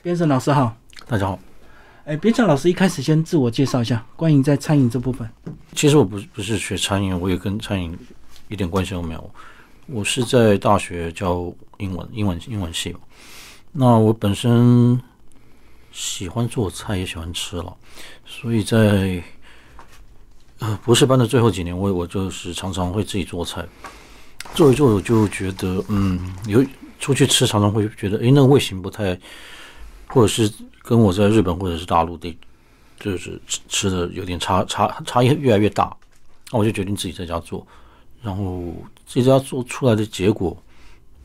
边胜老师好，大家好。哎，边胜老师一开始先自我介绍一下，关于在餐饮这部分。其实我不不是学餐饮，我也跟餐饮一点关系都没有。我是在大学教英文，英文英文系嘛。那我本身喜欢做菜，也喜欢吃了，所以在呃博士班的最后几年，我我就是常常会自己做菜。做一做，我就觉得嗯，有出去吃，常常会觉得哎，那个味型不太。或者是跟我在日本或者是大陆的，就是吃吃的有点差差差异越来越大，那我就决定自己在家做，然后自己在家做出来的结果，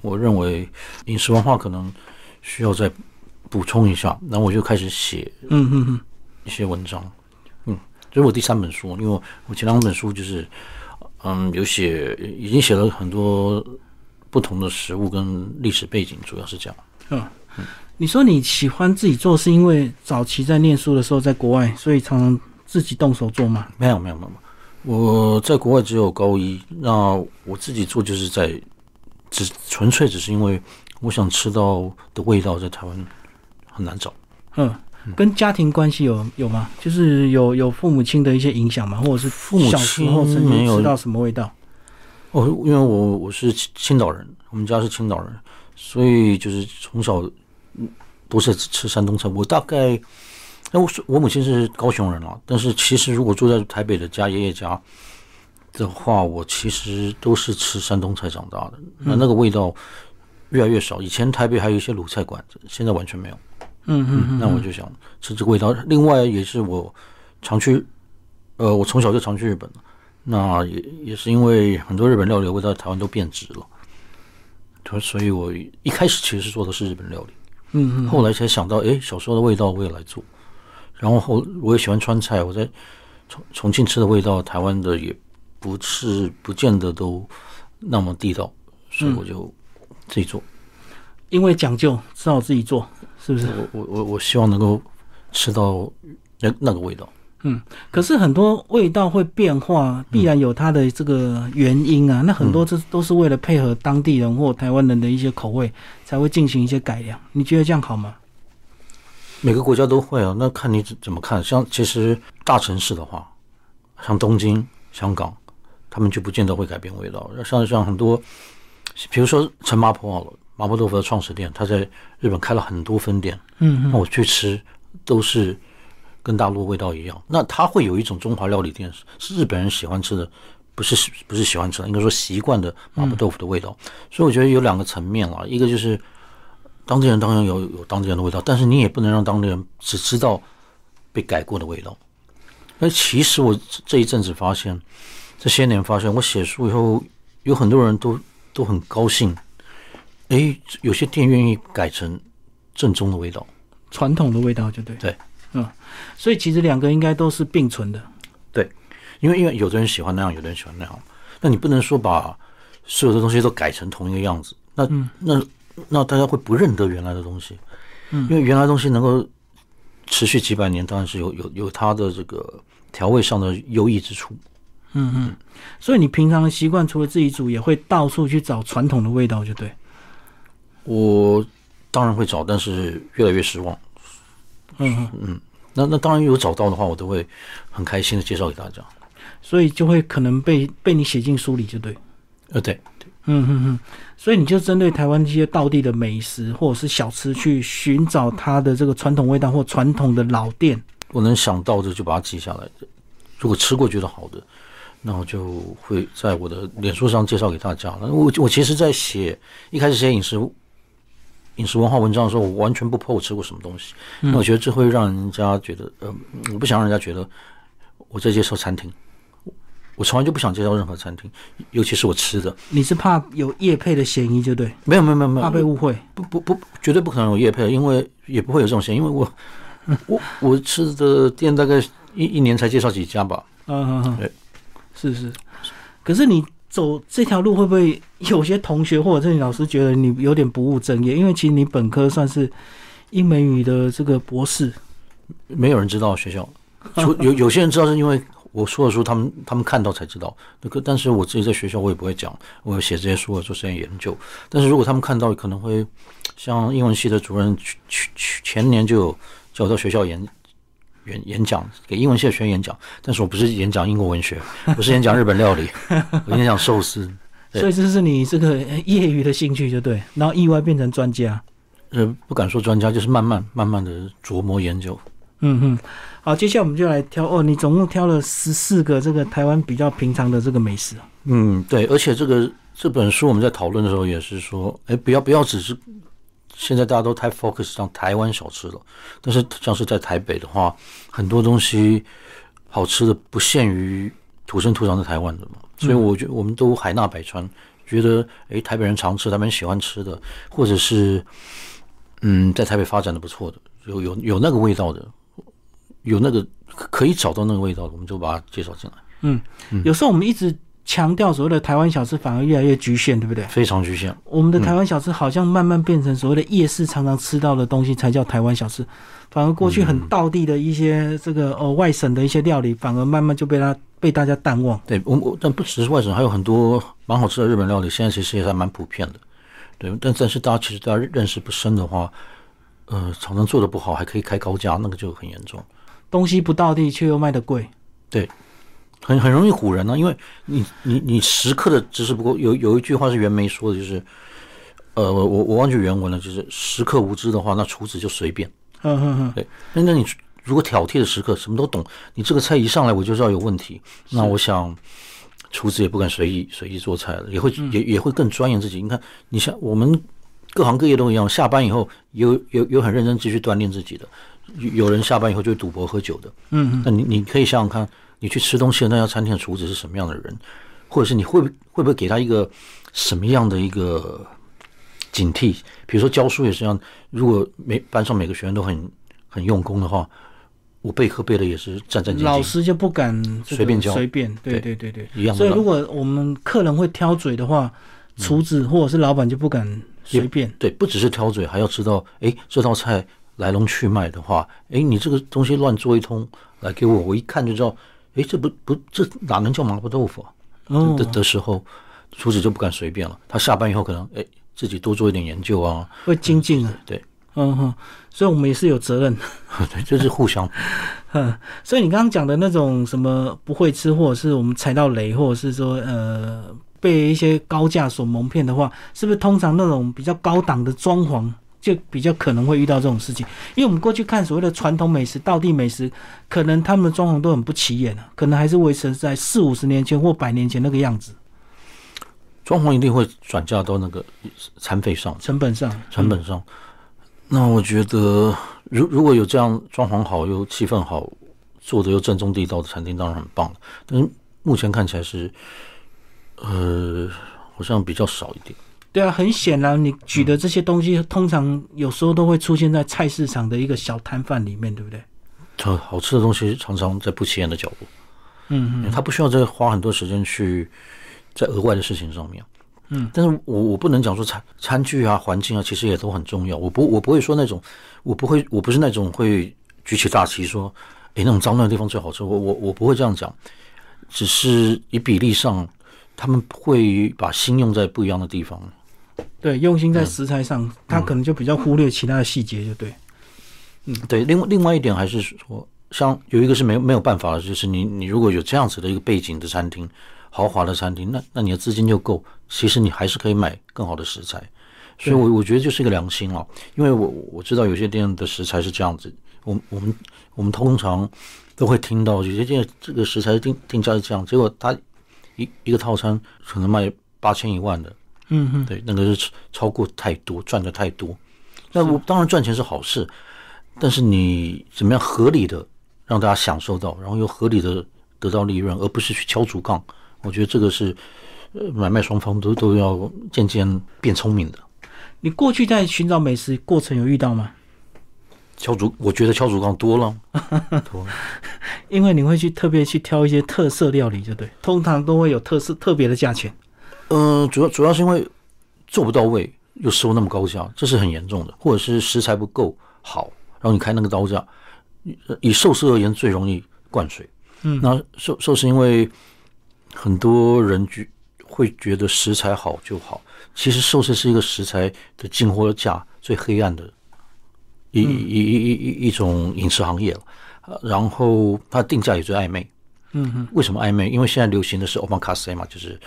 我认为饮食文化可能需要再补充一下，然后我就开始写嗯嗯嗯。一些文章，嗯，这是我第三本书，因为我前两本书就是嗯有写已经写了很多不同的食物跟历史背景，主要是这样，嗯。你说你喜欢自己做，是因为早期在念书的时候在国外，所以常常自己动手做吗？没有没有没有，我在国外只有高一，那我自己做就是在只纯粹只是因为我想吃到的味道在台湾很难找。嗯，跟家庭关系有有吗？就是有有父母亲的一些影响吗？或者是父母亲没有吃到什么味道？哦，因为我我是青岛人，我们家是青岛人，所以就是从小。嗯，都是吃山东菜。我大概，那我我母亲是高雄人了，但是其实如果住在台北的家爷爷家的话，我其实都是吃山东菜长大的。那那个味道越来越少。以前台北还有一些鲁菜馆子，现在完全没有。嗯嗯。那我就想吃这个味道。另外也是我常去，呃，我从小就常去日本那也也是因为很多日本料理的味道台湾都变质了，所所以我一开始其实是做的是日本料理。嗯，后来才想到，哎，小时候的味道我也来做。然后后我也喜欢川菜，我在重重庆吃的味道，台湾的也不是不见得都那么地道，所以我就自己做。因为讲究，只好自己做，是不是？我我我我希望能够吃到那那个味道。嗯，可是很多味道会变化，必然有它的这个原因啊。那很多这都是为了配合当地人或台湾人的一些口味，才会进行一些改良。你觉得这样好吗？每个国家都会啊，那看你怎怎么看。像其实大城市的话，像东京、香港，他们就不见得会改变味道。像像很多，比如说陈麻婆好了，麻婆豆腐的创始店，他在日本开了很多分店。嗯，那我去吃都是。跟大陆味道一样，那它会有一种中华料理店是日本人喜欢吃的，不是不是喜欢吃的，应该说习惯的麻婆豆腐的味道。所以我觉得有两个层面了，一个就是当地人当然有有当地人的味道，但是你也不能让当地人只知道被改过的味道。那其实我这一阵子发现，这些年发现，我写书以后，有很多人都都很高兴，哎，有些店愿意改成正宗的味道，传统的味道就对对。嗯，所以其实两个应该都是并存的，对，因为因为有的人喜欢那样，有的人喜欢那样，那你不能说把所有的东西都改成同一个样子，那那那大家会不认得原来的东西，嗯，因为原来东西能够持续几百年，当然是有有有它的这个调味上的优异之处，嗯嗯，所以你平常的习惯除了自己煮，也会到处去找传统的味道，就对，我当然会找，但是越来越失望。嗯嗯，那那当然有找到的话，我都会很开心的介绍给大家，所以就会可能被被你写进书里，就对。呃，对对，嗯嗯嗯，所以你就针对台湾这些道地的美食或者是小吃，去寻找它的这个传统味道或传统的老店。我能想到的就把它记下来，如果吃过觉得好的，那我就会在我的脸书上介绍给大家了。我我其实，在写一开始写饮食。饮食文化文章的时候，我完全不怕我吃过什么东西，因为我觉得这会让人家觉得，呃，我不想让人家觉得我在介绍餐厅，我从来就不想介绍任何餐厅，尤其是我吃的。你是怕有叶配的嫌疑，就对？没有没有没有没有，怕被误会？不不不，绝对不可能有叶配，因为也不会有这种嫌疑，因为我我我吃的店大概一一年才介绍几家吧。嗯嗯嗯，是是，可是你。走这条路会不会有些同学或者是老师觉得你有点不务正业？因为其实你本科算是英美语的这个博士，没有人知道学校，有有些人知道是因为我说的书，他们他们看到才知道。那个，但是我自己在学校我也不会讲，我写这些书我做这些研究。但是如果他们看到，可能会像英文系的主任去去去前年就有叫我到学校演演演讲，给英文系的学生演讲，但是我不是演讲英国文学，我是演讲日本料理，我演讲寿司。所以这是你这个呃业余的兴趣，就对，然后意外变成专家。呃，不敢说专家，就是慢慢慢慢的琢磨研究。嗯嗯，好，接下来我们就来挑哦，你总共挑了十四个这个台湾比较平常的这个美食。嗯，对，而且这个这本书我们在讨论的时候也是说，哎，不要不要只是现在大家都太 focus 上台湾小吃了，但是像是在台北的话，很多东西好吃的不限于土生土长的台湾的嘛，所以我觉得我们都海纳百川，觉得哎，台北人常吃，他们喜欢吃的，或者是嗯，在台北发展的不错的，有有有那个味道的，有那个可可以找到那个味道的，我们就把它介绍进来，嗯，有时候我们一直强调所谓的台湾小吃，反而越来越局限，对不对？非常局限。我们的台湾小吃好像慢慢变成所谓的夜市常常吃到的东西才叫台湾小吃，反而过去很道地的一些这个呃外省的一些料理，反而慢慢就被它被大家淡忘。对，我我但不只是外省，还有很多蛮好吃的日本料理，现在其实也还蛮普遍的。对，但但是大家其实大家认识不深的话，呃，常常做的不好，还可以开高价，那个就很严重，东西不道地却又卖的贵，很很容易唬人呢、因为你你你时刻的知识不够，有有一句话是袁枚说的，就是，呃，我我我忘记原文了，就是时刻无知的话，那厨子就随便。嗯哼哼，对，那那你如果挑剔的时刻什么都懂，你这个菜一上来我就知道有问题，那我想厨子也不敢随意随意做菜了，也会、也也会更钻研自己。你看，你像我们各行各业都一样，下班以后有有有很认真继续锻炼自己的，有有人下班以后就赌博喝酒的。嗯嗯，那你你可以想想看，你去吃东西的那家餐厅的厨子是什么样的人，或者是你会不会不会给他一个什么样的一个警惕？比如说教书也是这样，如果每班上每个学员都很很用功的话，我备课备的也是战战兢兢，老师就不敢随便教随便，对对对对。一样。所以如果我们客人会挑嘴的话，厨子或者是老板就不敢随便。对，不只是挑嘴，还要知道，哎，这道菜来龙去脉的话，哎，你这个东西乱做一通来给我，我一看就知道，哎，这不不这哪能叫麻婆豆腐啊？哦的的时候，厨子就不敢随便了。他下班以后可能哎自己多做一点研究啊，会精进啊，对嗯哼，所以我们也是有责任。对，就是互相。嗯，所以你刚刚讲的那种什么不会吃，或者是我们踩到雷，或者是说呃被一些高价所蒙骗的话，是不是通常那种比较高档的装潢就比较可能会遇到这种事情？因为我们过去看所谓的传统美食、道地美食，可能他们的装潢都很不起眼啊，可能还是维持在四五十年前或百年前那个样子，装潢一定会转嫁到那个餐费上、成本上成本上。那我觉得，如如果有这样装潢好又气氛好、做的又正宗地道的餐厅，当然很棒了。但是目前看起来是，呃，好像比较少一点。对啊，很显然，你举的这些东西，通常有时候都会出现在菜市场的一个小摊贩里面，对不对？好好吃的东西常常在不起眼的角落，嗯嗯他不需要再花很多时间去在额外的事情上面。嗯，但是我我不能讲说餐餐具啊、环境啊，其实也都很重要。我不我不会说那种，我不会我不是那种会举起大旗说，诶，那种脏乱的地方最好吃。我我我不会这样讲，只是以比例上，他们会把心用在不一样的地方。对，用心在食材上，他可能就比较忽略其他的细节，就对。嗯对，另外另外一点还是说，像有一个是没有没有办法的，就是你你如果有这样子的一个背景的餐厅，豪华的餐厅，那那你的资金就够，其实你还是可以买更好的食材。所以我，我觉得就是一个良心哦，因为我我知道有些店的食材是这样子，我我们我们通常都会听到有些店这个食材定定价是这样，结果他一一个套餐可能卖八千一万的，嗯哼，对，那个是超超过太多，赚的太多。那我当然赚钱是好事，但是你怎么样合理的让大家享受到，然后又合理的得到利润，而不是去敲竹杠，我觉得这个是呃买卖双方都都要渐渐变聪明的。你过去在寻找美食过程有遇到吗？敲竹，我觉得敲竹杠多了，多了。因为你会去特别去挑一些特色料理，就对，通常都会有特色特别的价钱。呃，主要主要是因为做不到位，又收那么高价，这是很严重的，或者是食材不够好，然后你开那个刀价，以以寿司而言最容易灌水。嗯那寿寿司因为很多人觉会觉得食材好就好，其实寿司是一个食材的进货价最黑暗的一一一一一一种饮食行业了。呃然后它定价也最暧昧。嗯哼，为什么暧昧？因为现在流行的是 omakase 嘛，就是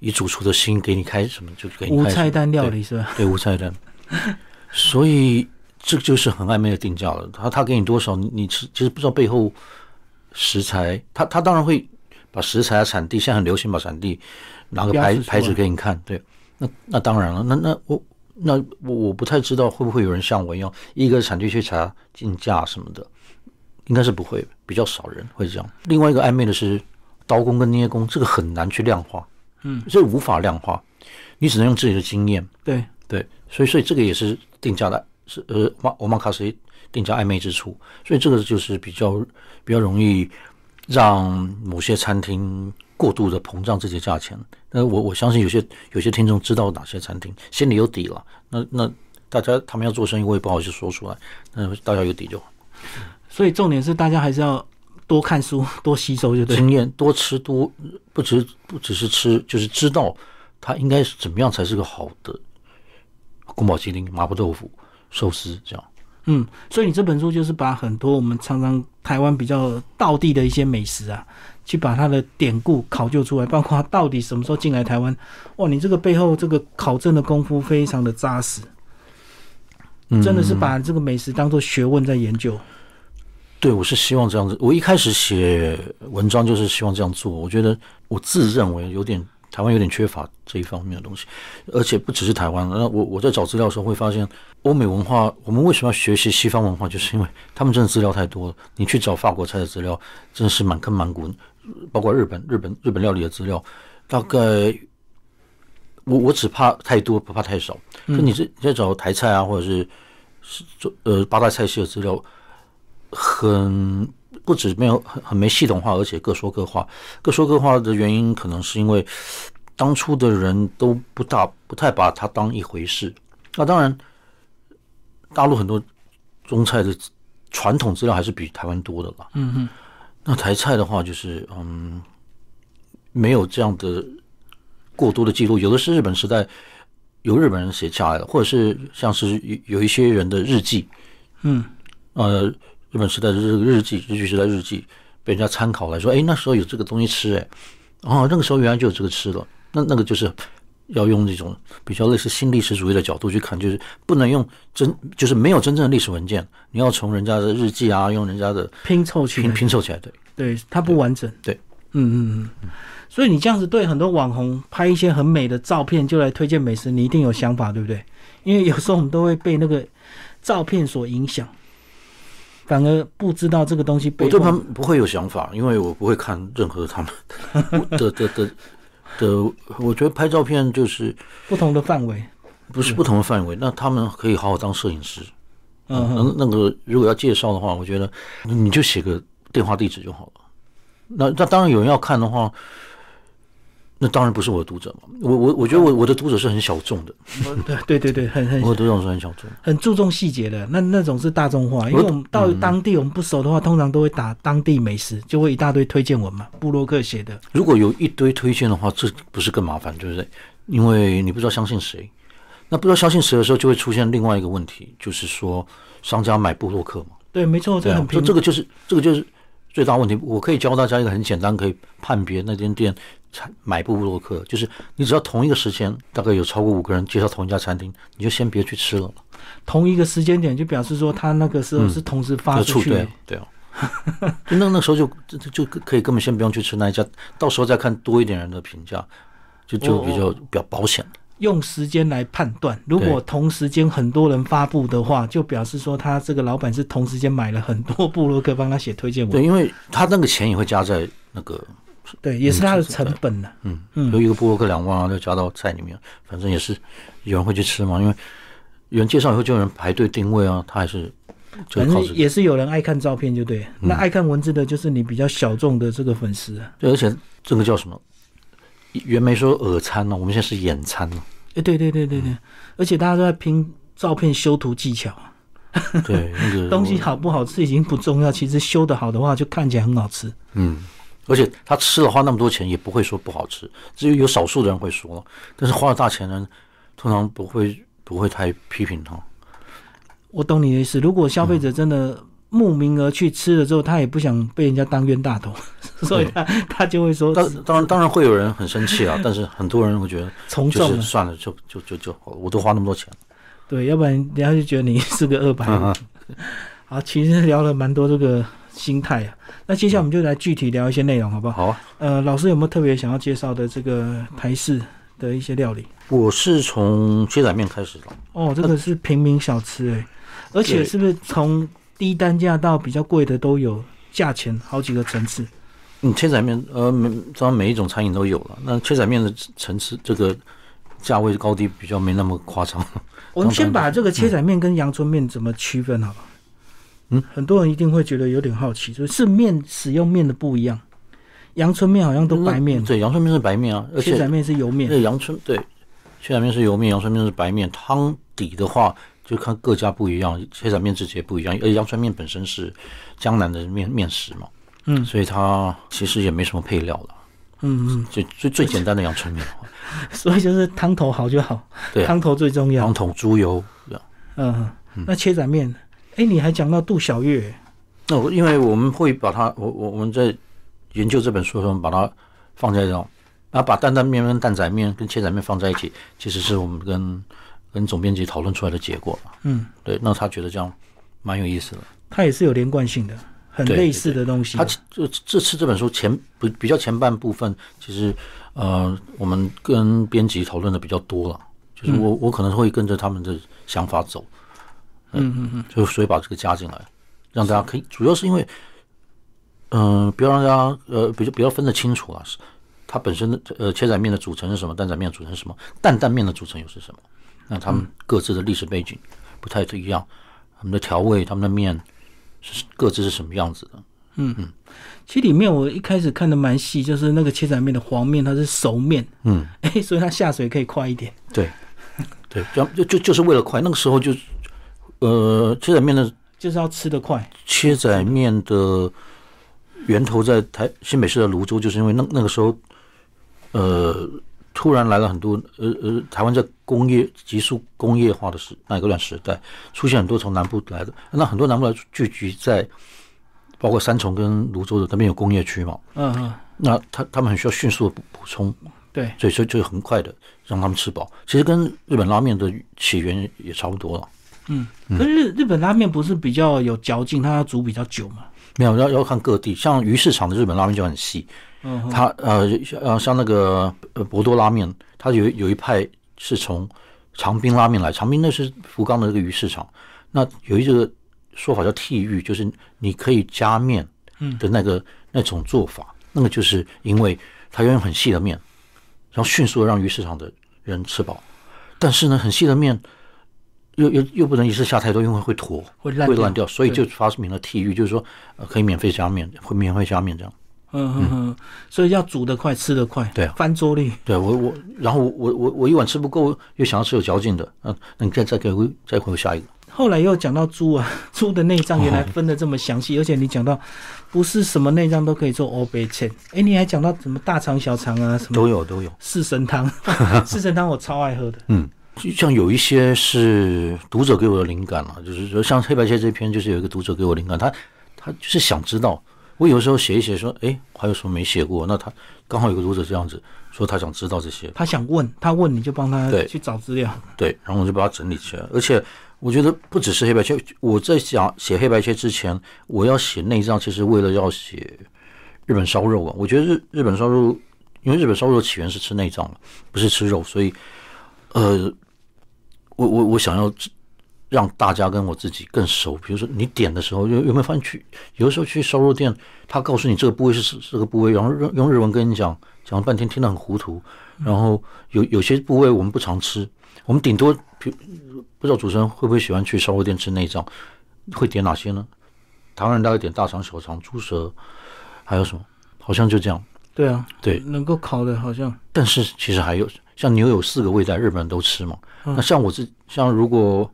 以主厨的心给你开什么就给你无菜单料理是吧？对无菜单，所以这个就是很暧昧的定价了。他他给你多少，你你其其实不知道背后食材，他他当然会把食材啊产地，现在很流行把产地拿个牌牌子给你看，对，那那当然了，那那我那我我不太知道会不会有人像我一样，一个产地去查进价什么的，应该是不会，比较少人会这样。另外一个暧昧的是刀工跟捏工，这个很难去量化，嗯，所以无法量化，你只能用自己的经验。对，对，所以所以这个也是定价的，是呃，马我马卡斯定价暧昧之处，所以这个就是比较比较容易让某些餐厅过度的膨胀自己的价钱。那我我相信有些有些听众知道哪些餐厅，心里有底了。那那大家他们要做生意，我也不好意思说出来，那大家有底就好。所以重点是大家还是要多看书，多吸收，就对。经验多吃多，不只不只是吃，就是知道它应该是怎么样才是个好的宫保鸡丁、麻婆豆腐、寿司这样。嗯，所以你这本书就是把很多我们常常台湾比较道地的一些美食啊，去把它的典故考究出来，包括它到底什么时候进来台湾。哇，你这个背后这个考证的功夫非常的扎实，嗯真的是把这个美食当做学问在研究。对，我是希望这样子。我一开始写文章就是希望这样做。我觉得我自认为有点台湾有点缺乏这一方面的东西，而且不只是台湾。那我我在找资料的时候会发现，欧美文化我们为什么要学习西方文化，就是因为他们真的资料太多了。你去找法国菜的资料，真的是满坑满谷，包括日本日本日本料理的资料，大概我我只怕太多，不怕太少。可你是你在找台菜啊，或者是是做呃八大菜系的资料。很不止没有很很没系统化，而且各说各话。各说各话的原因，可能是因为当初的人都不大不太把它当一回事。那当然，大陆很多中菜的传统资料还是比台湾多的啦。嗯嗯，那台菜的话，就是嗯，没有这样的过多的记录，有的是日本时代由日本人写下来的，或者是像是有有一些人的日记，嗯，呃。日本时代的日日记，日据时代日记被人家参考来说，哎，那时候有这个东西吃，哎，哦，那个时候原来就有这个吃了。那那个就是要用这种比较类似新历史主义的角度去看，就是不能用真，就是没有真正的历史文件，你要从人家的日记啊，用人家的拼凑起拼来，拼凑起来，对，对，它不完整。对，嗯嗯嗯。所以你这样子对很多网红拍一些很美的照片，就来推荐美食，你一定有想法，对不对？因为有时候我们都会被那个照片所影响。反而不知道这个东西背后。我对他们不会有想法，因为我不会看任何他们的 的的的。我觉得拍照片就是不同的范围，不是不同的范围。那他们可以好好当摄影师。嗯，那那个如果要介绍的话，我觉得你就写个电话地址就好了。那那当然有人要看的话。那当然不是我的读者嘛，我我我觉得我我的读者是很小众的，对 对对对，很很我的读者是很小众，很注重细节的，那那种是大众化，因为我们到当地我们不熟的话，通常都会打当地美食，就会一大堆推荐文嘛，布洛克写的。如果有一堆推荐的话，这不是更麻烦，对不对？因为你不知道相信谁，那不知道相信谁的时候，就会出现另外一个问题，就是说商家买布洛克嘛，对，没错，这很，平这个就是这个就是最大问题。我可以教大家一个很简单可以判别那间店才买布洛克，就是你只要同一个时间，大概有超过五个人介绍同一家餐厅，你就先别去吃了，同一个时间点，就表示说他那个时候是同时发出去的对。对啊。就那那时候就就就可以根本先不用去吃那一家，到时候再看多一点人的评价，就就比较比较保险。用时间来判断，如果同时间很多人发布的话，就表示说他这个老板是同时间买了很多布洛克帮他写推荐文，对，因为他那个钱也会加在那个对，也是它的成本呢。嗯嗯有一个布洛克两万啊，就加到菜里面，反正也是有人会去吃嘛，因为有人介绍以后就有人排队定位啊，他还是反正。也是有人爱看照片，就对。那爱看文字的，就是你比较小众的这个粉丝啊。对，而且这个叫什么？原没说耳餐呢、我们现在是眼餐了、哎，对对对对对，而且大家都在拼照片修图技巧啊。对，那个 东西好不好吃已经不重要，其实修的好的话，就看起来很好吃。嗯，而且他吃了花那么多钱，也不会说不好吃，只有有少数的人会说，但是花了大钱的人通常不会不会太批评他。我懂你的意思。如果消费者真的慕名而去吃了之后，他也不想被人家当冤大头，所以他他就会说当当然当然会有人很生气啊，但是很多人会觉得就是从众。算了，就就就就好了，我都花那么多钱。对，要不然人家就觉得你是个二百五。好，其实聊了蛮多这个心态啊。那接下来我们就来具体聊一些内容，好不好？好啊，呃，老师有没有特别想要介绍的这个台式的一些料理？我是从切仔面开始的，哦，这个是平民小吃诶，而且是不是从低单价到比较贵的都有价钱好几个层次？嗯，切仔面呃每当然每一种餐饮都有了，那切仔面的层次这个价位高低比较没那么夸张。我们先把这个切仔面跟阳春面怎么区分，好吧？嗯，很多人一定会觉得有点好奇，就是是面使用面的不一样，阳春面好像都白面，对，阳春面是白面啊，而且切仔面是油面。对阳春对切仔面是油面，阳春面是白面。汤底的话就看各家不一样，切仔面自己也不一样，而阳春面本身是江南的面面食嘛，嗯。所以它其实也没什么配料了，嗯嗯，最最最简单的阳春面，所以就是汤头好就好，对。啊汤头最重要。汤。头猪油。嗯嗯，那切仔面，哎，你还讲到杜小月，那我因为我们会把它，我我我们在研究这本书的时候，把它放在这种，然后把担担面跟蛋仔面跟切仔面放在一起，其实是我们跟跟总编辑讨论出来的结果嘛。嗯，对，那他觉得这样蛮有意思的。它也是有连贯性的，很类似的东西他。这这次这本书前不比较前半部分，其实呃，我们跟编辑讨论的比较多了，就是我、我可能会跟着他们的想法走，嗯嗯嗯，就所以把这个加进来，让大家可以，主要是因为，嗯、不要让大家呃比较比较分得清楚啊，是它本身的呃切仔面的组成是什么，蛋仔面的组成是什么，担担面的组成又是什么？那他们各自的历史背景不太一样，他们的调味、他们的面是各自是什么样子的？嗯嗯其实里面我一开始看的蛮细，就是那个切仔面的黄面它是熟面，嗯，哎，所以它下水可以快一点。对，对，这样就就就是为了快。那个时候就，呃，切仔面的就是要吃得快，切仔面的源头在台新北市的泸州，就是因为那那个时候，呃，突然来了很多，呃呃，台湾在工业急速工业化的时那一个段时代，出现很多从南部来的，那很多南部来聚集在，包括三重跟泸州的那边有工业区嘛，嗯嗯，那他他们很需要迅速的补补充，对，所以所以就很快的让他们吃饱。其实跟日本拉面的起源也差不多了。可是日日本拉面不是比较有嚼劲，它要煮比较久嘛？没有要要看各地，像鱼市场的日本拉面就很细，嗯哼，它呃像像那个呃博多拉面，它有有一派是从长滨拉面来，长滨那是福冈的那个鱼市场，那有一个说法叫剃玉，就是你可以加面的那个、那种做法，那个就是因为它要用很细的面，然后迅速的让鱼市场的人吃饱，但是呢，很细的面又又又不能一次下太多，因为会坨。会烂会乱掉，所以就发明了替玉，就是说呃可以免费加面，会免费加面这样。嗯嗯嗯，所以要煮得快，吃得快，对啊翻桌率。对我我，然后我我我一碗吃不够，又想要吃有嚼劲的，嗯、那你再再给我再回下一个。后来又讲到猪啊，猪的内脏原来分的这么详细，而且你讲到不是什么内脏都可以做欧贝芡，哎，你还讲到什么大肠、小肠啊，什么都有都有，四神汤，四神汤我超爱喝的。嗯，就像有一些是读者给我的灵感了、就是说像黑白切这篇，就是有一个读者给我灵感，他他就是想知道，我有时候写一写说，哎，还有什么没写过？那他刚好有个读者这样子说，他想知道这些，他想问，他问你就帮他对去找资料。对，然后我就把它整理起来。而且我觉得不只是黑白切，我在想写黑白切之前，我要写内脏，其实为了要写日本烧肉啊。我觉得日日本烧肉，因为日本烧肉的起源是吃内脏嘛，不是吃肉，所以呃，我我我想要让大家跟我自己更熟。比如说你点的时候，有有没有发现去有的时候去烧肉店，他告诉你这个部位是是这个部位，然后用用日文跟你讲，讲了半天听得很糊涂。然后有有些部位我们不常吃，我们顶多比不知道主持人会不会喜欢去烧肉店吃内脏，会点哪些呢？台湾人大概点大肠、小肠、猪舌，还有什么？好像就这样。对啊，对，能够烤的好像但是其实还有像牛有四个味带，日本人都吃嘛。那像我这像如果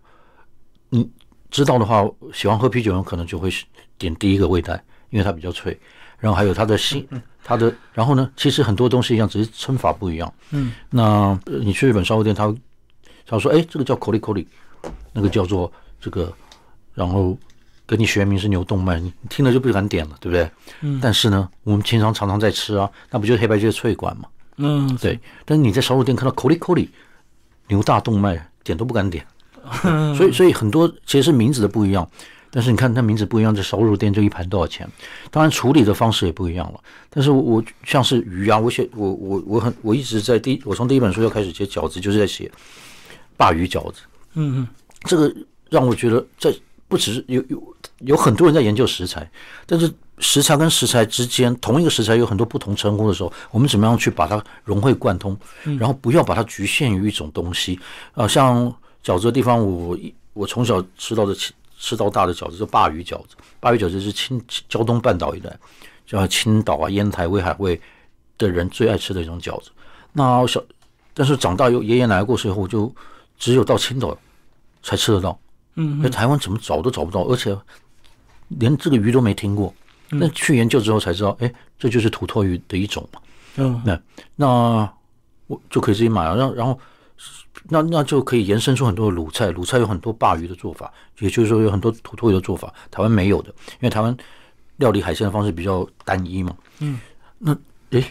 你知道的话，喜欢喝啤酒的人可能就会点第一个味带，因为它比较脆。然后还有它的心，它的然后呢，其实很多东西一样，只是称法不一样。嗯，那呃你去日本烧肉店，他会他说，哎，这个叫口里口里，那个叫做这个然后跟你学名是牛动脉，你听了就不敢点了，对不对？嗯但是呢，我们平常常常在吃啊，那不就是黑白切脆管嘛？嗯，对。但是你在烧肉店看到口里口里牛大动脉，点都不敢点。所以，所以很多其实是名字的不一样，但是你看它名字不一样，这烧肉店这一盘多少钱？当然处理的方式也不一样了。但是我我像是鱼啊，我写我我我很我一直在第我从第一本书就开始写饺子，就是在写鲅鱼饺子。嗯嗯这个让我觉得在不只是有有有很多人在研究食材，但是食材跟食材之间，同一个食材有很多不同称呼的时候，我们怎么样去把它融会贯通，然后不要把它局限于一种东西啊、像饺子的地方，我我从小吃到的吃吃到大的饺子叫鲅鱼饺子，鲅鱼饺子是青胶东半岛一带，叫青岛啊、烟台、威海卫的人最爱吃的一种饺子。那我小，但是长大有爷爷奶奶过世以后，我就只有到青岛才吃得到。嗯在台湾怎么找都找不到，而且连这个鱼都没听过。那去研究之后才知道，哎，这就是土托鱼的一种嘛。嗯那那我就可以自己买了，然后然后那那就可以延伸出很多的鲁菜，鲁菜有很多鲅鱼的做法，也就是说有很多土托鱼的做法，台湾没有的，因为台湾料理海鲜的方式比较单一嘛。嗯，那诶，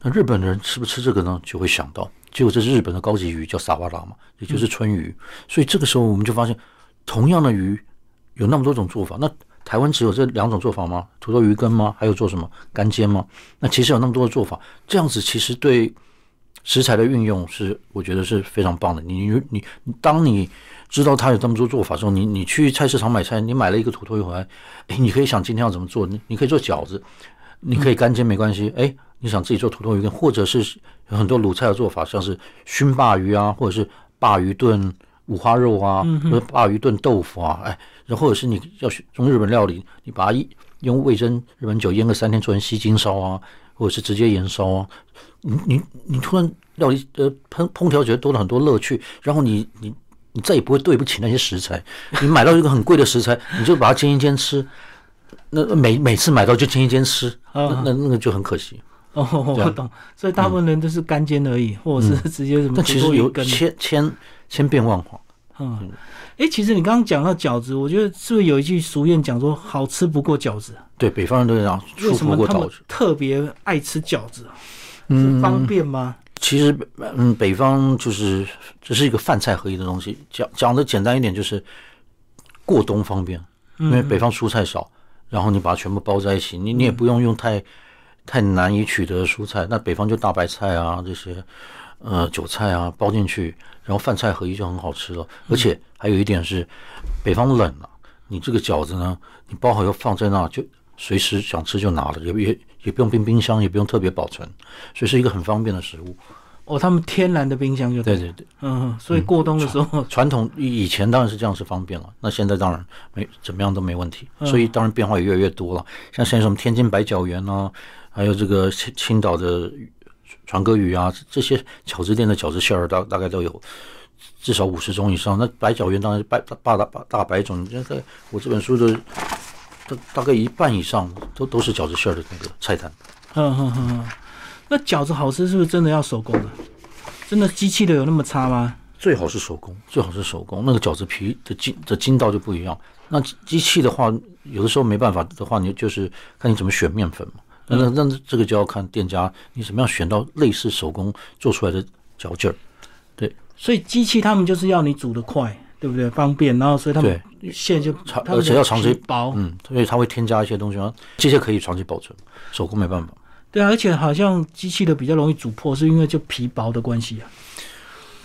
那日本人吃不吃这个呢？就会想到，结果这是日本的高级鱼叫萨瓦拉嘛，也就是春鱼，所以这个时候我们就发现，同样的鱼有那么多种做法，那台湾只有这两种做法吗？土豆鱼羹吗？还有做什么干煎吗？那其实有那么多的做法，这样子其实对食材的运用是我觉得是非常棒的。你你你，当你知道它有这么多做法之后，你你去菜市场买菜，你买了一个土豆鱼回来，哎，你可以想今天要怎么做，你你可以做饺子，你可以干煎没关系，哎，你想自己做土豆鱼羹，或者是有很多卤菜的做法，像是熏鲅鱼啊，或者是鲅鱼炖五花肉啊，或者鲅鱼炖豆腐啊，哎，然后或者是你要学从日本料理，你把它一用味增日本酒腌个三天做成西京烧啊，或者是直接盐烧啊，你你你突然料理呃烹烹调觉得多了很多乐趣，然后你你你再也不会对不起那些食材，你买到一个很贵的食材，你就把它煎一煎吃，那那每每次买到就煎一煎吃，那那那个就很可惜。哦，我懂，所以大部分人都是干煎而已，或者是直接什么但其实有土豆鱼羹。千千千变万化。嗯，哎，其实你刚刚讲到饺子，我觉得是不是有一句俗谚讲说“好吃不过饺子对，北方人都这样，”？为舒什么他们服过饺子。特别爱吃饺子？嗯方便吗？其实，嗯，北方就是这是一个饭菜合一的东西。讲讲的简单一点，就是过冬方便，因为北方蔬菜少，然后你把它全部包在一起，你你也不用用太太难以取得的蔬菜。那北方就大白菜啊这些，呃，韭菜啊包进去，然后饭菜合一就很好吃了。而且还有一点是，北方冷了、你这个饺子呢，你包好以后放在那就随时想吃就拿了，也也也不用冰冰箱，也不用特别保存，所以是一个很方便的食物。哦，他们天然的冰箱就对对对。嗯，所以过冬的时候，传统以以前当然是这样是方便了，那现在当然没怎么样都没问题，嗯所以当然变化也越来越多了。像现在什么天津白饺园啊，还有这个青青岛的船歌鱼啊，这些饺子店的饺子馅儿大大概都有至少五十种以上。那白饺园当然是白大大大大白种，这个我这本书的大大概一半以上都都是饺子馅儿的那个菜单。嗯哼哼哼。那饺子好吃是不是真的要手工的？真的机器的有那么差吗？最好是手工，最好是手工。那个饺子皮的筋的筋道就不一样。那机机器的话，有的时候没办法的话，你就是看你怎么选面粉嘛。那那那这个就要看店家你怎么样选到类似手工做出来的嚼劲儿。对所以机器他们就是要你煮的快，对不对？方便，然后所以他们线就长而且要长期的皮薄，嗯，所以它会添加一些东西，然后这些可以长期保存，手工没办法。对啊，而且好像机器的比较容易煮破，是因为就皮薄的关系啊。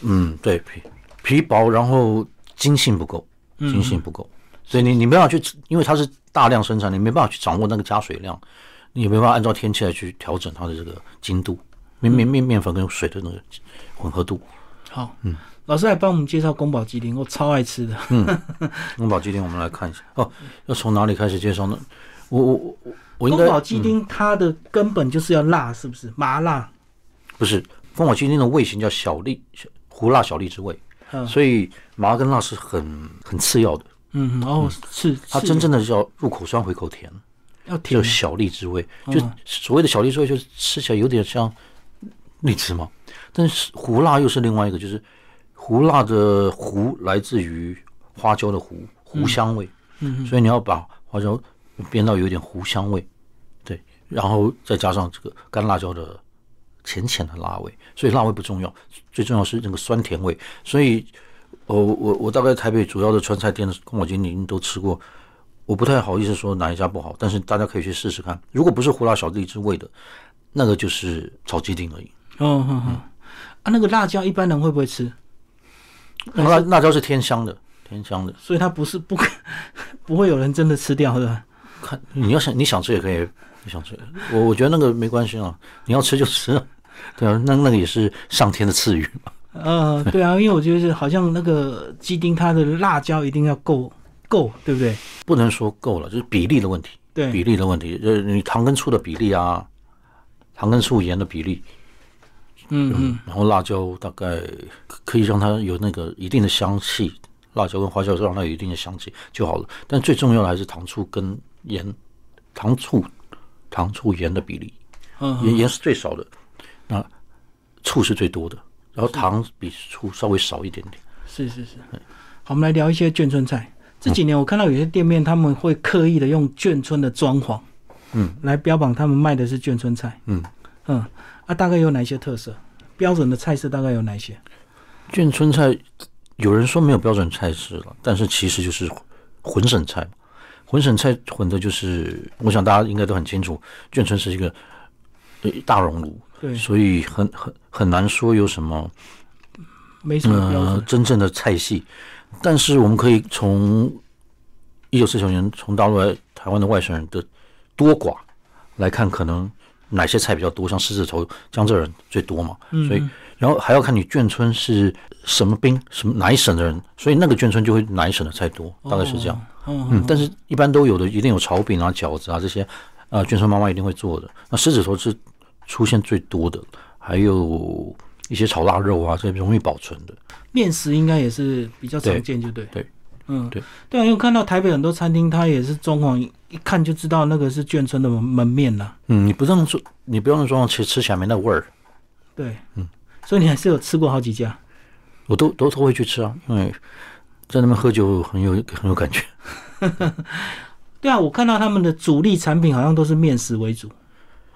嗯，对，皮皮薄，然后筋性不够，筋性不够，所以你你没办法去，因为它是大量生产，你没办法去掌握那个加水量，你也没办法按照天气来去调整它的这个精度，面面面面粉跟水的那个混合度。好，嗯，老师来帮我们介绍宫保鸡丁，我超爱吃的。宫保鸡丁，我们来看一下哦，要从哪里开始介绍呢？我我我我应宫保鸡丁它的根本就是要辣，是不是？麻辣。不是宫保鸡丁的味型叫小粒小胡辣小粒之味，嗯所以麻跟辣是很很次要的，嗯，哦，是是它真正的叫入口酸回口甜。要甜就。小荔枝味，就所谓的小荔枝味，就是吃起来有点像荔枝嘛。但是胡辣又是另外一个，就是胡辣的胡来自于花椒的胡胡香味，嗯所以你要把花椒煸到有点胡香味，对，然后再加上这个干辣椒的浅浅的辣味，所以辣味不重要，最重要是那个酸甜味。所以，我我我大概台北主要的川菜店的宫保鸡丁都吃过，我不太好意思说哪一家不好，但是大家可以去试试看。如果不是胡辣小荔枝味的，那个就是炒鸡丁而已。哦，哼哼，啊，那个辣椒一般人会不会吃？那辣辣椒是天香的，天香的。所以它不是不可 不会有人真的吃掉的。看你要想你想吃也可以，你想吃，我我觉得那个没关系啊，你要吃就吃啊，对啊，那那个也是上天的赐予嘛。呃，对啊，因为我觉得是好像那个鸡丁它的辣椒一定要够够，对不对？不能说够了，就是比例的问题，对，比例的问题，呃，你糖跟醋的比例啊，糖跟醋盐的比例，嗯嗯，然后辣椒大概可可以让它有那个一定的香气，辣椒跟花椒让它有一定的香气就好了。但最重要的还是糖醋跟盐，糖醋糖醋盐的比例，嗯盐盐是最少的，那醋是最多的，然后糖比醋稍微少一点点。是是是。好，我们来聊一些眷村菜。这几年我看到有些店面他们会刻意的用眷村的装潢，嗯，来标榜他们卖的是眷村菜。嗯嗯，啊，大概有哪些特色？标准的菜式大概有哪些？眷村菜有人说没有标准菜式了，但是其实就是混省菜嘛。混省菜混的就是，我想大家应该都很清楚，眷村是一个呃大熔炉，对，所以很很很难说有什么没什么标呃准。真正的菜系。但是我们可以从一九四九年从大陆来台湾的外省人的多寡来看，可能哪些菜比较多，像狮子头、江浙人最多嘛，嗯所以然后还要看你眷村是什么兵，什么哪一省的人，所以那个眷村就会哪一省的菜多，大概是这样。嗯嗯，但是一般都有的，一定有炒饼啊、饺子啊这些，呃，眷村妈妈一定会做的。那狮子头是出现最多的，还有一些炒腊肉啊，这些容易保存的。面食应该也是比较常见，就对。对，嗯，对，对啊，因为我看到台北很多餐厅，它也是装潢，一看就知道那个是眷村的门门面呐。嗯，你不这么做，你不要那装，其实吃起来没那味儿。对，嗯，所以你还是有吃过好几家。我都都都会去吃啊，因为在那边喝酒很有很有感觉。对啊，我看到他们的主力产品好像都是面食为主。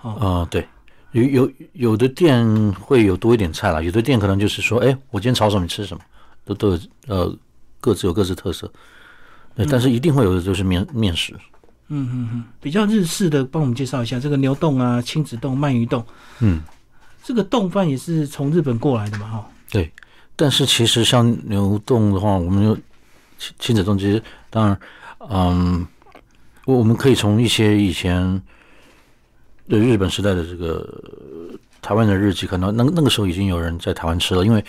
啊、对，有有有的店会有多一点菜啦，有的店可能就是说，哎，我今天炒什么你吃什么，都都有呃各自有各自特色。对，但是一定会有的就是面面食。嗯嗯嗯，比较日式的，帮我们介绍一下这个牛冻啊、亲子冻、鳗鱼冻。嗯，这个冻饭也是从日本过来的嘛，哈。对。但是其实像牛冻的话，我们有亲亲子冻，其实当然，嗯，我我们可以从一些以前的日本时代的这个呃台湾的日记可能，那那个时候已经有人在台湾吃了，因为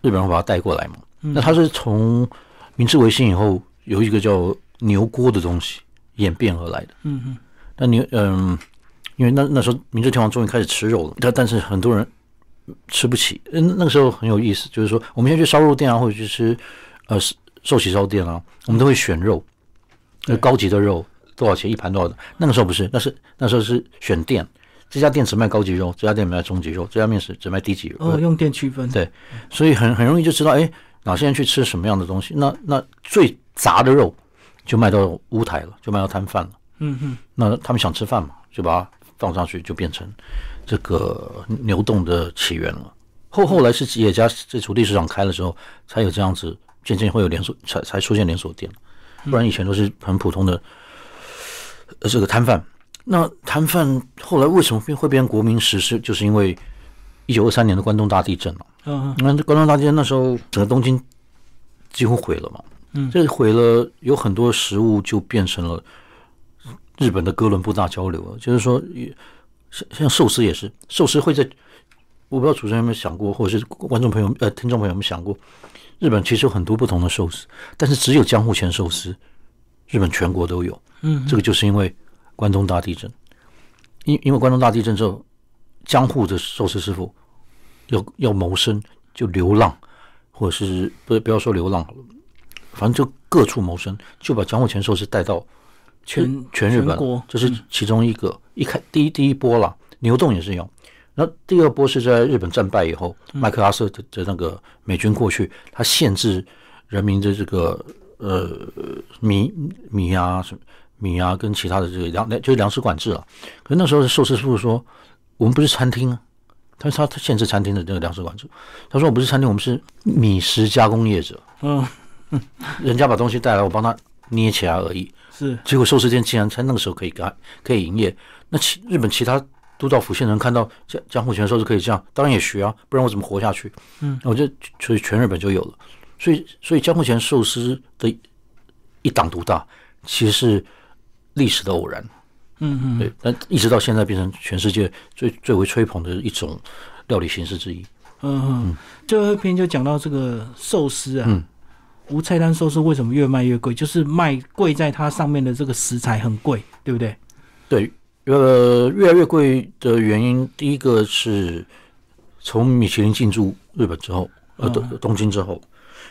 日本人会把它带过来嘛。那它是从明治维新以后有一个叫牛锅的东西演变而来的。嗯嗯，那牛嗯，因为那那时候明治天皇终于开始吃肉了，但但是很多人吃不起。嗯，那个时候很有意思，就是说我们先去烧肉店啊，或者去吃呃寿寿喜烧店啊，我们都会选肉，那高级的肉多少钱一盘多少的？那个时候不是，那是那时候是选店，这家店只卖高级肉，这家店卖中级肉，这家面食只卖低级肉。哦，用电区分。对所以很很容易就知道，哎，哪些人去吃什么样的东西。那那最杂的肉就卖到屋台了，就卖到摊贩了。嗯哼，那他们想吃饭嘛，就把它放上去，就变成这个牛洞的起源了。后后来是吉野家这土地市场开了之后，才有这样子，渐渐会有连锁，才才出现连锁店。不然以前都是很普通的，呃，这个摊贩。那摊贩后来为什么变会变国民食？是就是因为一九二三年的关东大地震了。嗯嗯那关东大地震那时候，整个东京几乎毁了嘛。嗯这毁了，有很多食物就变成了日本的哥伦布大交流了。就是说，也像像寿司也是，寿司会在，我不知道主持人有没有想过，或者是观众朋友呃听众朋友有没有想过，日本其实有很多不同的寿司，但是只有江户前寿司，日本全国都有。嗯，这个就是因为关东大地震，因因为关东大地震之后，江户的寿司师傅要要谋生，就流浪，或者是不不要说流浪好了，反正就各处谋生，就把江户前寿司带到全全日本，这是其中一个。一开第一第一波啦，牛洞也是一样。然后第二波是在日本战败以后，麦克阿瑟的的那个美军过去，他限制人民的这个呃米米啊什么米啊，跟其他的这个粮就是粮食管制了。可是那时候寿司师傅说，我们不是餐厅啊，他说他他限制餐厅的这个粮食管制。他说我不是餐厅，我们是米食加工业者。嗯，人家把东西带来，我帮他捏起来而已。是结果寿司店竟然在那个时候可以干可以营业，那其日本其他都道府县人看到江江户前寿司可以这样，当然也学啊，不然我怎么活下去？嗯，我觉得所以全日本就有了，所以所以江户前寿司的一党独大，其实是历史的偶然。嗯嗯，对，但一直到现在变成全世界最最为吹捧的一种料理形式之一。嗯嗯，最后一篇就讲到这个寿司啊，嗯无菜单寿司为什么越卖越贵？就是卖贵在它上面的这个食材很贵，对不对？对，呃，越来越贵的原因，第一个是从米其林进驻日本之后，呃，东东京之后，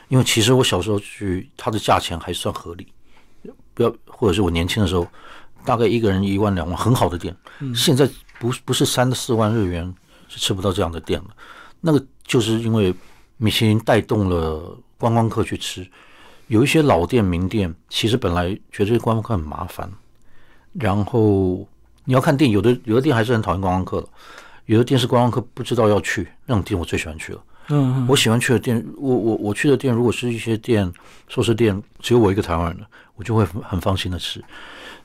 因为其实我小时候去，它的价钱还算合理，不要或者是我年轻的时候，大概一个人一万两万，很好的店，现在不不是三四万日元是吃不到这样的店了，那个就是因为米其林带动了观光客去吃，有一些老店名店，其实本来觉得观光客很麻烦。然后你要看店，有的有的店还是很讨厌观光客的，有的店是观光客不知道要去，那种店我最喜欢去了。嗯嗯我喜欢去的店，我我我去的店，如果是一些店寿司店，只有我一个台湾人的，我就会很很放心的吃。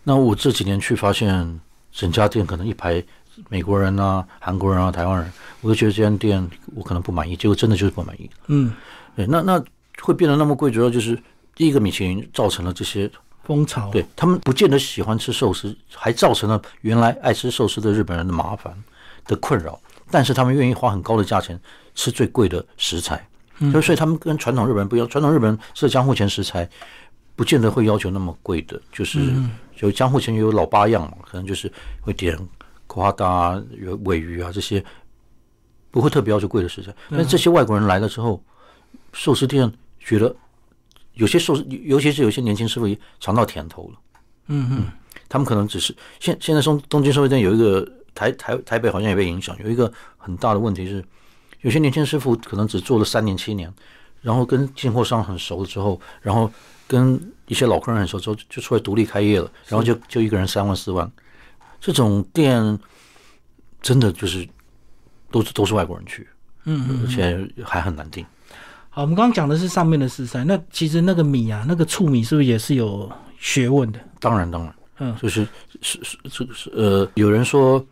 那我这几年去发现，整家店可能一排美国人啊、韩国人啊、台湾人，我就觉得这间店我可能不满意，结果真的就是不满意。嗯，对，那那会变得那么贵，主要就是第一个米其林造成了这些风潮，对他们不见得喜欢吃寿司，还造成了原来爱吃寿司的日本人的麻烦的困扰。但是他们愿意花很高的价钱吃最贵的食材，所以所以他们跟传统日本人不一样。传统日本人吃江户前食材，不见得会要求那么贵的，就是就江户前有老八样嘛，可能就是会点夸大啊、有尾鱼啊这些，不会特别要求贵的食材。但这些外国人来了之后，寿司店觉得有些寿司，尤其是有些年轻师傅也尝到甜头了。嗯嗯他们可能只是现现在东东京寿司店有一个台台台北好像也被影响，有一个很大的问题是，有些年轻师傅可能只做了三年七年，然后跟进货商很熟了之后，然后跟一些老客人很熟之后，就出来独立开业了，然后就就一个人三万四万，这种店真的就是都是都是外国人去，嗯嗯。而且还很难订。好，我们刚刚讲的是上面的食材，那其实那个米啊，那个醋米是不是也是有学问的？当然，当然，嗯就是是是这个是呃，有人说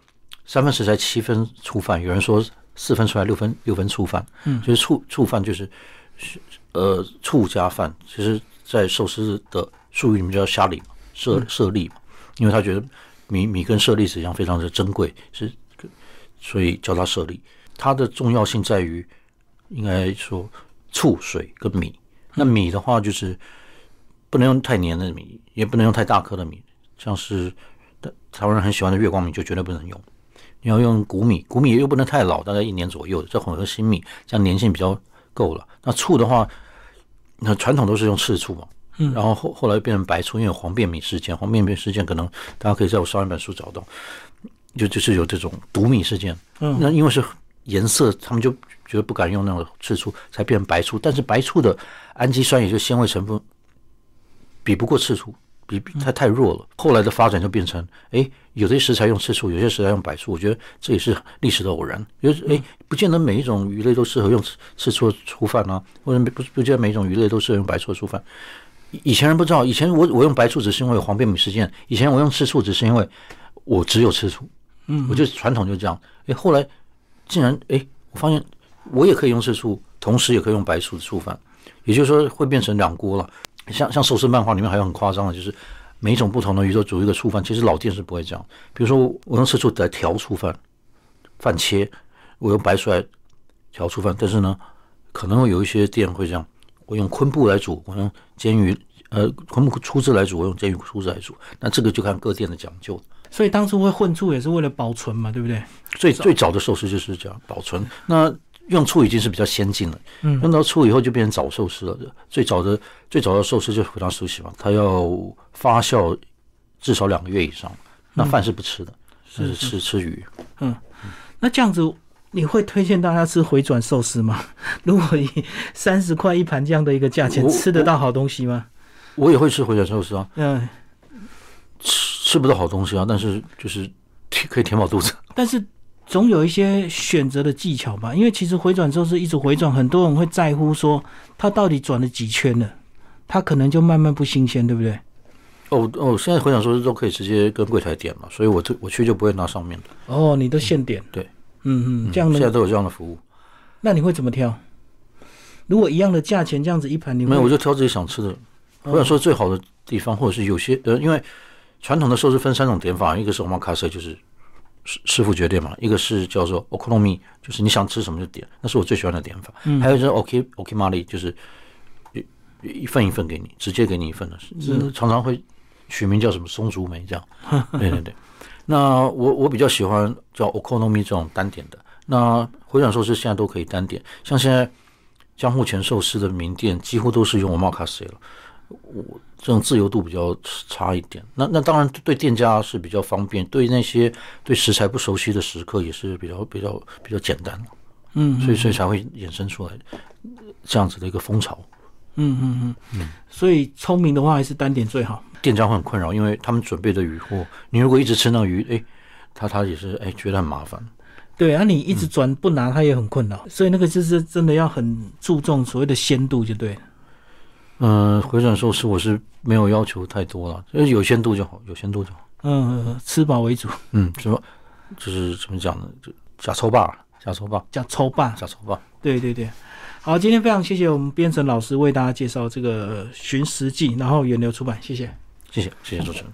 三分食材七分醋饭，有人说四分出来六分六分醋饭，嗯就是醋醋饭就是是呃醋加饭，其实在寿司的术语里面叫虾粒嘛，舍舍利嘛，因为他觉得米米跟舍利实际上非常的珍贵，是所以叫它舍利。它的重要性在于，应该说醋水跟米。那米的话就是不能用太黏的米，也不能用太大颗的米，像是台湾人很喜欢的月光米就绝对不能用。你要用谷米，谷米又不能太老，大概一年左右的，再混合新米，这样粘性比较够了。那醋的话，那传统都是用赤醋嘛，嗯然后后后来变成白醋，因为黄变米事件，黄便米事件可能大家可以在我上一本书找到，就就是有这种毒米事件。嗯那因为是颜色，他们就觉得不敢用那种赤醋，才变成白醋。但是白醋的氨基酸也就是纤维成分比不过赤醋，比比它太弱了。后来的发展就变成，哎，有些食材用赤醋，有些食材用白醋。我觉得这也是历史的偶然。就是哎，不见得每一种鱼类都适合用赤赤醋的醋饭啊，或者不不见得每一种鱼类都适合用白醋的醋饭。以以前人不知道，以前我我用白醋只是因为有黄变米事件，以前我用赤醋只是因为我只有赤醋。嗯我就传统就这样。哎，后来竟然哎，我发现我也可以用赤醋，同时也可以用白醋的醋饭，也就是说会变成两锅了。像像寿司漫画里面还有很夸张的，就是每一种不同的鱼都煮一个醋饭。其实老店是不会这样，比如说我用色素来调醋饭，饭切，我用白醋来调醋饭，但是呢，可能会有一些店会这样，我用昆布来煮，我用煎鱼呃昆布粗汁来煮，我用煎鱼粗汁来煮。那这个就看各店的讲究。所以当初会混醋也是为了保存嘛，对不对？最最早的寿司就是这样保存。那用醋已经是比较先进了，嗯用到醋以后就变成早寿司了。最早的最早的寿司就是回到寿司嘛，它要发酵至少两个月以上。那饭是不吃的，是是吃吃鱼。嗯那这样子，你会推荐大家吃回转寿司吗？如果以三十块一盘这样的一个价钱，吃得到好东西吗？我也会吃回转寿司啊，嗯，吃吃不到好东西啊，但是就是可以填饱肚子。但是总有一些选择的技巧吧，因为其实回转寿司一直回转，很多人会在乎说它到底转了几圈了，它可能就慢慢不新鲜，对不对？哦哦，现在回转寿司都可以直接跟柜台点嘛，所以我这我去就不会拿上面的。哦，你都现点，对，嗯嗯，这样的，现在都有这样的服务。那你会怎么挑？如果一样的价钱，这样子一盘，没有，我就挑自己想吃的。我想说最好的地方，或者是有些呃，因为传统的寿司分三种点法，一个是 omakase，就是师师傅决定嘛；一个是叫做 okonomi，就是你想吃什么就点，那是我最喜欢的点法。嗯还有就是 ok okimari，就是一一份一份给你，直接给你一份的，是常常会取名叫什么松竹梅这样。对对对。那我我比较喜欢叫 okonomi 这种单点的。那回转寿司现在都可以单点，像现在江户前寿司的名店几乎都是用 omakase 了。我这种自由度比较差一点，那那当然对店家是比较方便，对那些对食材不熟悉的食客也是比较比较比较简单嗯，所以所以才会衍生出来这样子的一个风潮。嗯嗯嗯嗯，所以聪明的话还是单点最好。店家会很困扰，因为他们准备的鱼货，你如果一直吃那鱼，哎，他他也是哎觉得很麻烦。对啊，你一直转不拿，他也很困扰，所以那个就是真的要很注重所谓的鲜度就对了。嗯，回转寿司我是没有要求太多了，就是有限度就好，有限度就好。嗯，吃饱为主。嗯，什么就是怎么讲呢？就假抽霸，假抽霸，假抽霸。假抽霸。对对对，好，今天非常谢谢我们编程老师为大家介绍这个《寻食记》，然后源流出版，谢谢，谢谢，谢谢主持人。